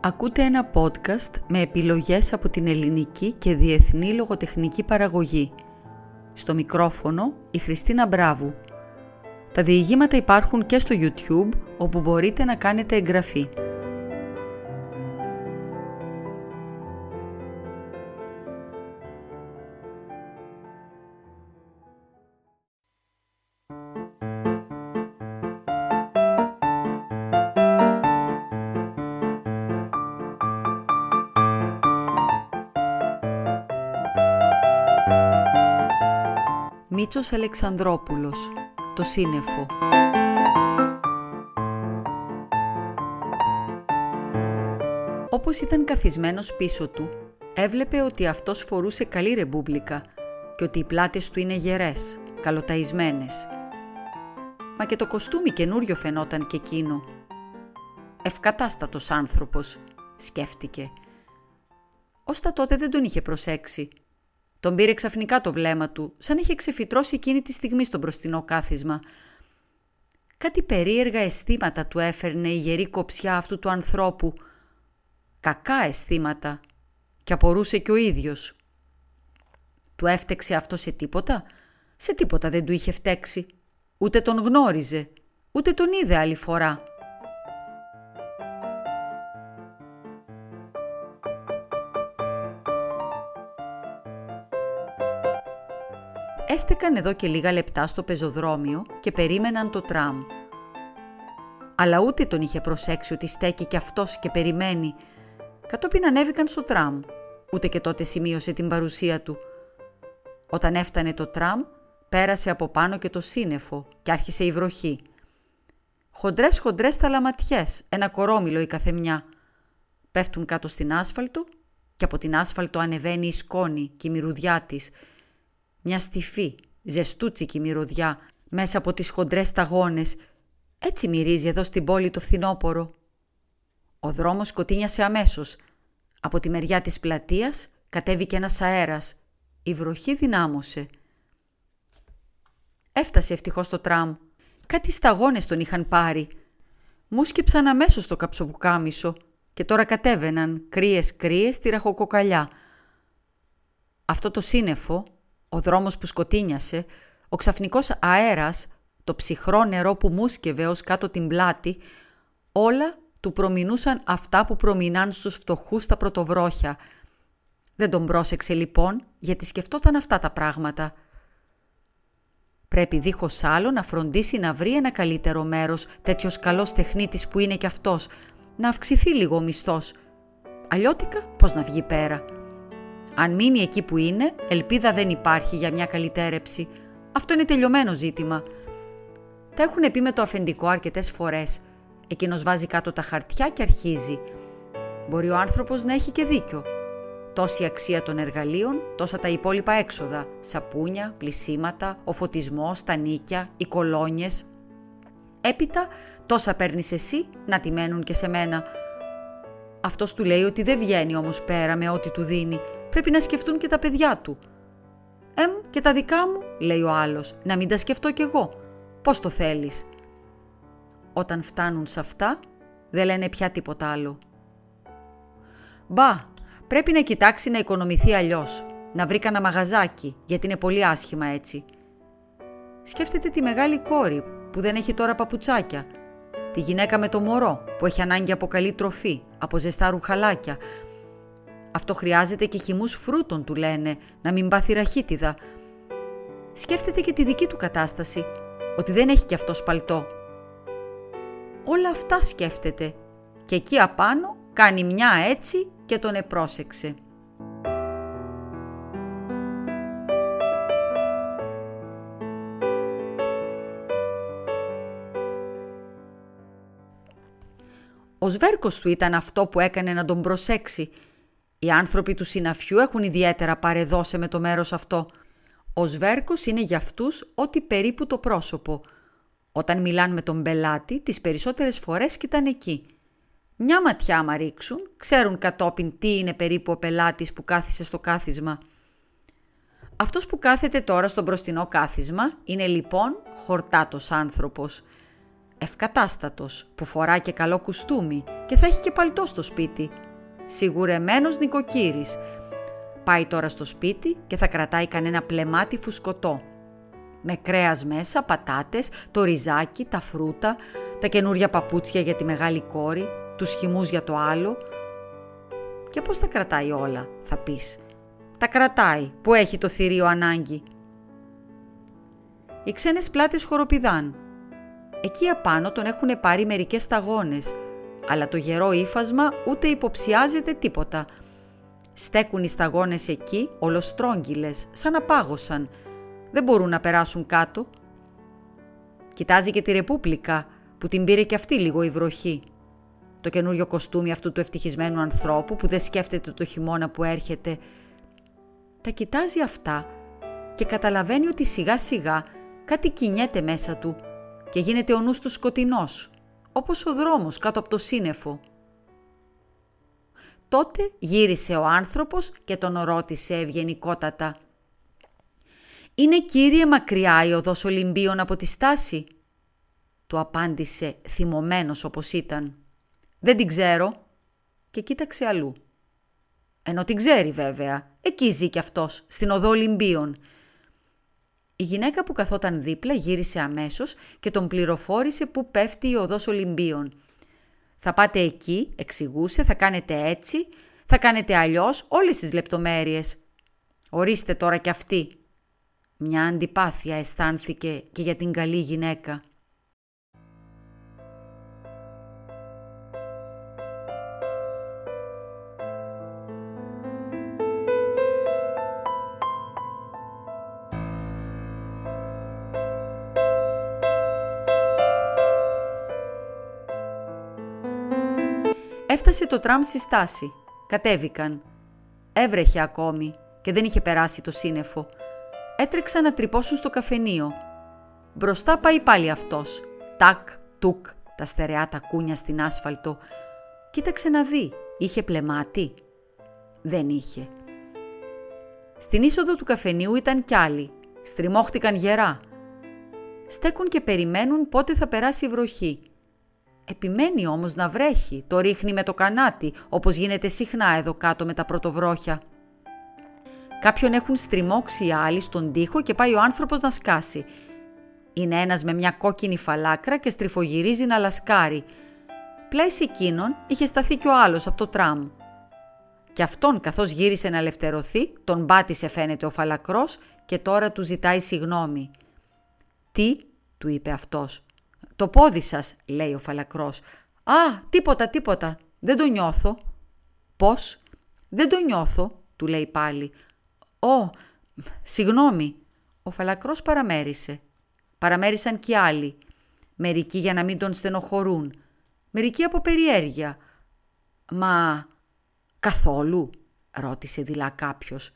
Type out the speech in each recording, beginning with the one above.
Ακούτε ένα podcast με επιλογές από την ελληνική και διεθνή λογοτεχνική παραγωγή. Στο μικρόφωνο η Χριστίνα Μπράβου. Τα διηγήματα υπάρχουν και στο YouTube όπου μπορείτε να κάνετε εγγραφή. Μίτσος Αλεξανδρόπουλος Το σύννεφο Όπως ήταν καθισμένος πίσω του, έβλεπε ότι αυτός φορούσε καλή ρεμπούμπλικα και ότι οι πλάτες του είναι γερές, καλοταϊσμένες. Μα και το κοστούμι καινούριο φαινόταν και εκείνο. Ευκατάστατος άνθρωπος, σκέφτηκε. Ως τα τότε δεν τον είχε προσέξει τον πήρε ξαφνικά το βλέμμα του, σαν είχε ξεφυτρώσει εκείνη τη στιγμή στο μπροστινό κάθισμα. Κάτι περίεργα αισθήματα του έφερνε η γερή κοψιά αυτού του ανθρώπου. Κακά αισθήματα. Και απορούσε και ο ίδιος. Του έφτεξε αυτό σε τίποτα; Σε τίποτα δεν του είχε φταίξει. Ούτε τον γνώριζε. Ούτε τον είδε άλλη φορά. Έστεκαν εδώ και λίγα λεπτά στο πεζοδρόμιο και περίμεναν το τραμ. Αλλά ούτε τον είχε προσέξει ότι στέκει κι αυτός και περιμένει. Κατόπιν ανέβηκαν στο τραμ. Ούτε και τότε σημείωσε την παρουσία του. Όταν έφτανε το τραμ, πέρασε από πάνω και το σύννεφο και άρχισε η βροχή. Χοντρές χοντρές τα λαματιές, ένα κορόμιλο η καθεμιά. Πέφτουν κάτω στην άσφαλτο και από την άσφαλτο ανεβαίνει η σκόνη και η μυρουδιά της μια στιφή, ζεστούτσικη μυρωδιά μέσα από τις χοντρές σταγόνες. Έτσι μυρίζει εδώ στην πόλη το φθινόπορο. Ο δρόμος σκοτίνιασε αμέσως. Από τη μεριά της πλατείας κατέβηκε ένας αέρας. Η βροχή δυνάμωσε. Έφτασε ευτυχώς το τραμ. Κάτι σταγόνες τον είχαν πάρει. Μου σκύψαν αμέσως το καψοπουκάμισο και τώρα κατέβαιναν κρύες-κρύες στη ραχοκοκαλιά. Αυτό το σύννεφο ο δρόμος που σκοτίνιασε, ο ξαφνικός αέρας, το ψυχρό νερό που μουσκευε ως κάτω την πλάτη, όλα του προμηνούσαν αυτά που προμηνάν στους φτωχούς στα πρωτοβρόχια. Δεν τον πρόσεξε λοιπόν, γιατί σκεφτόταν αυτά τα πράγματα. Πρέπει δίχως άλλο να φροντίσει να βρει ένα καλύτερο μέρος, τέτοιος καλός τεχνίτης που είναι κι αυτός, να αυξηθεί λίγο ο μισθός. Αλλιώτικα πώς να βγει πέρα. Αν μείνει εκεί που είναι, ελπίδα δεν υπάρχει για μια καλυτέρεψη. Αυτό είναι τελειωμένο ζήτημα. Τα έχουν πει με το αφεντικό αρκετές φορές. Εκείνος βάζει κάτω τα χαρτιά και αρχίζει. Μπορεί ο άνθρωπος να έχει και δίκιο. Τόση αξία των εργαλείων, τόσα τα υπόλοιπα έξοδα. Σαπούνια, πλησίματα, ο φωτισμός, τα νίκια, οι κολόνιες. Έπειτα, τόσα παίρνεις εσύ, να τη μένουν και σε μένα. Αυτός του λέει ότι δεν βγαίνει όμως πέρα με ό,τι του δίνει πρέπει να σκεφτούν και τα παιδιά του. «Εμ, και τα δικά μου», λέει ο άλλος, «να μην τα σκεφτώ κι εγώ. Πώς το θέλεις». Όταν φτάνουν σε αυτά, δεν λένε πια τίποτα άλλο. «Μπα, πρέπει να κοιτάξει να οικονομηθεί αλλιώς, να βρει κανένα μαγαζάκι, γιατί είναι πολύ άσχημα έτσι». Σκέφτεται τη μεγάλη κόρη που δεν έχει τώρα παπουτσάκια, τη γυναίκα με το μωρό που έχει ανάγκη από καλή τροφή, από ζεστά ρουχαλάκια, αυτό χρειάζεται και χυμούς φρούτων, του λένε, να μην πάθει ραχίτιδα. Σκέφτεται και τη δική του κατάσταση, ότι δεν έχει κι αυτό παλτό. Όλα αυτά σκέφτεται και εκεί απάνω κάνει μια έτσι και τον επρόσεξε. Ο σβέρκος του ήταν αυτό που έκανε να τον προσέξει οι άνθρωποι του συναφιού έχουν ιδιαίτερα παρεδώσει με το μέρος αυτό. Ο σβέρκος είναι για αυτούς ό,τι περίπου το πρόσωπο. Όταν μιλάν με τον πελάτη, τις περισσότερες φορές κοιτάνε εκεί. Μια ματιά άμα ρίξουν, ξέρουν κατόπιν τι είναι περίπου ο πελάτης που κάθισε στο κάθισμα. Αυτός που κάθεται τώρα στο μπροστινό κάθισμα είναι λοιπόν χορτάτος άνθρωπος. Ευκατάστατος που φορά και καλό κουστούμι και θα έχει και παλτό στο σπίτι. Σιγουρεμένος νοικοκύρης. Πάει τώρα στο σπίτι και θα κρατάει κανένα πλεμάτι φουσκωτό. Με κρέας μέσα, πατάτες, το ριζάκι, τα φρούτα, τα καινούρια παπούτσια για τη μεγάλη κόρη, τους χυμούς για το άλλο. Και πώς τα κρατάει όλα, θα πεις. Τα κρατάει που έχει το θηρίο ανάγκη. Οι ξένες πλάτες χοροπηδάν. Εκεί απάνω τον έχουν πάρει μερικές σταγόνες, αλλά το γερό ύφασμα ούτε υποψιάζεται τίποτα. Στέκουν οι σταγόνες εκεί ολοστρόγγυλες, σαν να πάγωσαν. Δεν μπορούν να περάσουν κάτω. Κοιτάζει και τη Ρεπούμπλικα, που την πήρε και αυτή λίγο η βροχή. Το καινούριο κοστούμι αυτού του ευτυχισμένου ανθρώπου που δεν σκέφτεται το χειμώνα που έρχεται. Τα κοιτάζει αυτά και καταλαβαίνει ότι σιγά σιγά κάτι κινιέται μέσα του και γίνεται ο νους του σκοτεινός, όπως ο δρόμος κάτω από το σύννεφο. Τότε γύρισε ο άνθρωπος και τον ρώτησε ευγενικότατα «Είναι κύριε μακριά η οδός Ολυμπίων από τη στάση» του απάντησε θυμωμένος όπως ήταν. «Δεν την ξέρω» και κοίταξε αλλού. Ενώ την ξέρει βέβαια, εκεί ζει κι αυτός, στην οδό Ολυμπίων. Η γυναίκα που καθόταν δίπλα γύρισε αμέσως και τον πληροφόρησε που πέφτει η οδός Ολυμπίων. «Θα πάτε εκεί», εξηγούσε, «θα κάνετε έτσι, θα κάνετε αλλιώς, όλες τις λεπτομέρειες. Ορίστε τώρα κι αυτή». Μια αντιπάθεια αισθάνθηκε και για την καλή γυναίκα. Έφτασε το τραμ στη στάση. Κατέβηκαν. Έβρεχε ακόμη και δεν είχε περάσει το σύννεφο. Έτρεξαν να τρυπώσουν στο καφενείο. Μπροστά πάει πάλι αυτός. Τάκ, τουκ, τα στερεά τα κούνια στην άσφαλτο. Κοίταξε να δει. Είχε πλεμάτι. Δεν είχε. Στην είσοδο του καφενείου ήταν κι άλλοι. Στριμώχτηκαν γερά. Στέκουν και περιμένουν πότε θα περάσει η βροχή. Επιμένει όμως να βρέχει, το ρίχνει με το κανάτι, όπως γίνεται συχνά εδώ κάτω με τα πρωτοβρόχια. Κάποιον έχουν στριμώξει οι άλλοι στον τοίχο και πάει ο άνθρωπος να σκάσει. Είναι ένας με μια κόκκινη φαλάκρα και στριφογυρίζει να λασκάρει. Πλάι σε εκείνον είχε σταθεί κι ο άλλος από το τραμ. Και αυτόν καθώς γύρισε να ελευθερωθεί, τον πάτησε φαίνεται ο φαλακρός και τώρα του ζητάει συγνώμη. «Τι» του είπε αυτός. «Το πόδι σας», λέει ο φαλακρός. «Α, τίποτα, τίποτα, δεν το νιώθω». «Πώς» «Δεν το νιώθω», του λέει πάλι. «Ω, συγγνώμη». Ο φαλακρός παραμέρισε. Παραμέρισαν κι άλλοι. Μερικοί για να μην τον στενοχωρούν. Μερικοί από περιέργεια. «Μα καθόλου» ρώτησε δειλά κάποιος.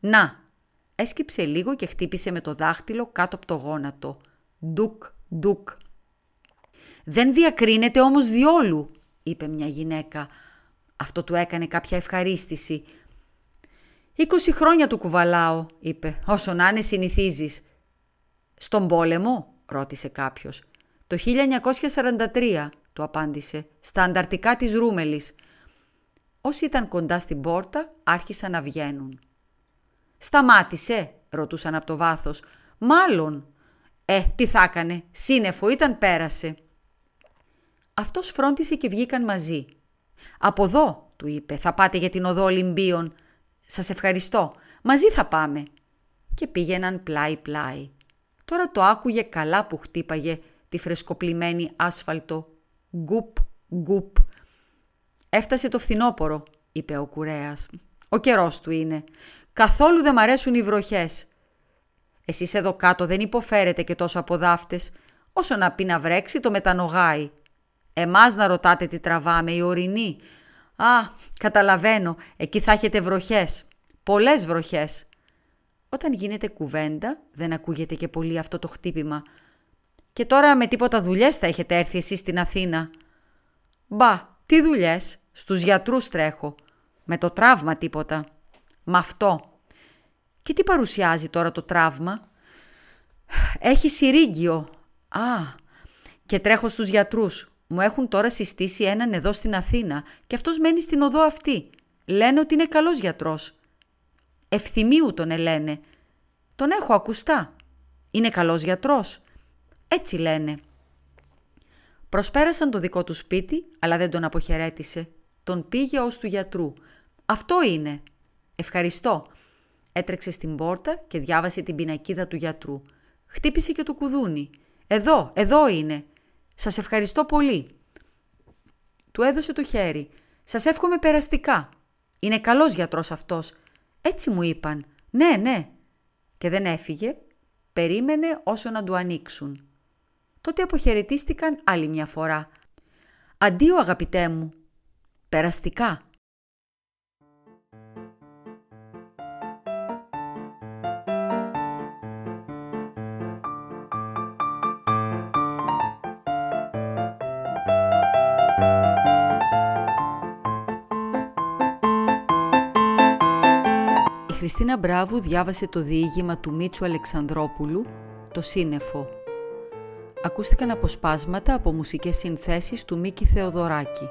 «Να». Έσκυψε λίγο και χτύπησε με το δάχτυλο κάτω από το γόνατο. Ντουκ, ντουκ. «Δεν διακρίνεται όμως διόλου», είπε μια γυναίκα. Αυτό του έκανε κάποια ευχαρίστηση. «Είκοσι χρόνια του κουβαλάω», είπε, «όσο να είναι συνηθίζεις». «Στον πόλεμο» ρώτησε κάποιος. «Το 1943» του απάντησε, «στα ανταρτικά της Ρούμελης». Όσοι ήταν κοντά στην πόρτα άρχισαν να βγαίνουν. «Σταμάτησε» ρωτούσαν από το βάθος. «Μάλλον». «Ε, τι θα έκανε, σύννεφο ήταν πέρασε». Αυτός φρόντισε και βγήκαν μαζί. «Από εδώ», του είπε, «θα πάτε για την οδό Ολυμπίων. Σας ευχαριστώ. Μαζί θα πάμε». Και πήγαιναν πλάι-πλάι. Τώρα το άκουγε καλά που χτύπαγε τη φρεσκοπλημένη άσφαλτο. Γκουπ, γκουπ. «Έφτασε το φθινόπορο», είπε ο κουρέας. «Ο καιρός του είναι. Καθόλου δεν μ' αρέσουν οι βροχές. Εσείς εδώ κάτω δεν υποφέρετε και τόσο από δάφτες. Όσο να πει να βρέξει το μετανογάει. Εμάς να ρωτάτε τι τραβάμε, η ορεινή. Α, καταλαβαίνω, εκεί θα έχετε βροχές. Πολλές βροχές. Όταν γίνεται κουβέντα, δεν ακούγεται και πολύ αυτό το χτύπημα. Και τώρα με τίποτα δουλειές θα έχετε έρθει εσείς στην Αθήνα. Μπα, τι δουλειές, στους γιατρούς τρέχω. Με το τραύμα τίποτα. Με αυτό. Και τι παρουσιάζει τώρα το τραύμα; Έχει συρίγγιο. Α, Και τρέχω στους γιατρούς. Μου έχουν τώρα συστήσει έναν εδώ στην Αθήνα και αυτός μένει στην οδό αυτή. Λένε ότι είναι καλός γιατρός. Ευθυμίου τον ελένε. Τον έχω ακουστά. Είναι καλός γιατρός. Έτσι λένε. Προσπέρασαν το δικό του σπίτι, αλλά δεν τον αποχαιρέτησε. Τον πήγε ως του γιατρού. «Αυτό είναι». «Ευχαριστώ». Έτρεξε στην πόρτα και διάβασε την πινακίδα του γιατρού. Χτύπησε και το κουδούνι. «Εδώ, εδώ είναι». «Σας ευχαριστώ πολύ». Του έδωσε το χέρι. «Σας εύχομαι περαστικά». «Είναι καλός γιατρός αυτός». «Έτσι μου είπαν». «Ναι, ναι». Και δεν έφυγε. Περίμενε όσο να του ανοίξουν. Τότε αποχαιρετίστηκαν άλλη μια φορά. «Αντίο αγαπητέ μου», περαστικά. Χριστίνα Μπράβου διάβασε το διήγημα του Μίτσου Αλεξανδρόπουλου, το σύννεφο. Ακούστηκαν αποσπάσματα από μουσικές συνθέσεις του Μίκη Θεοδωράκη.